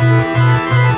Música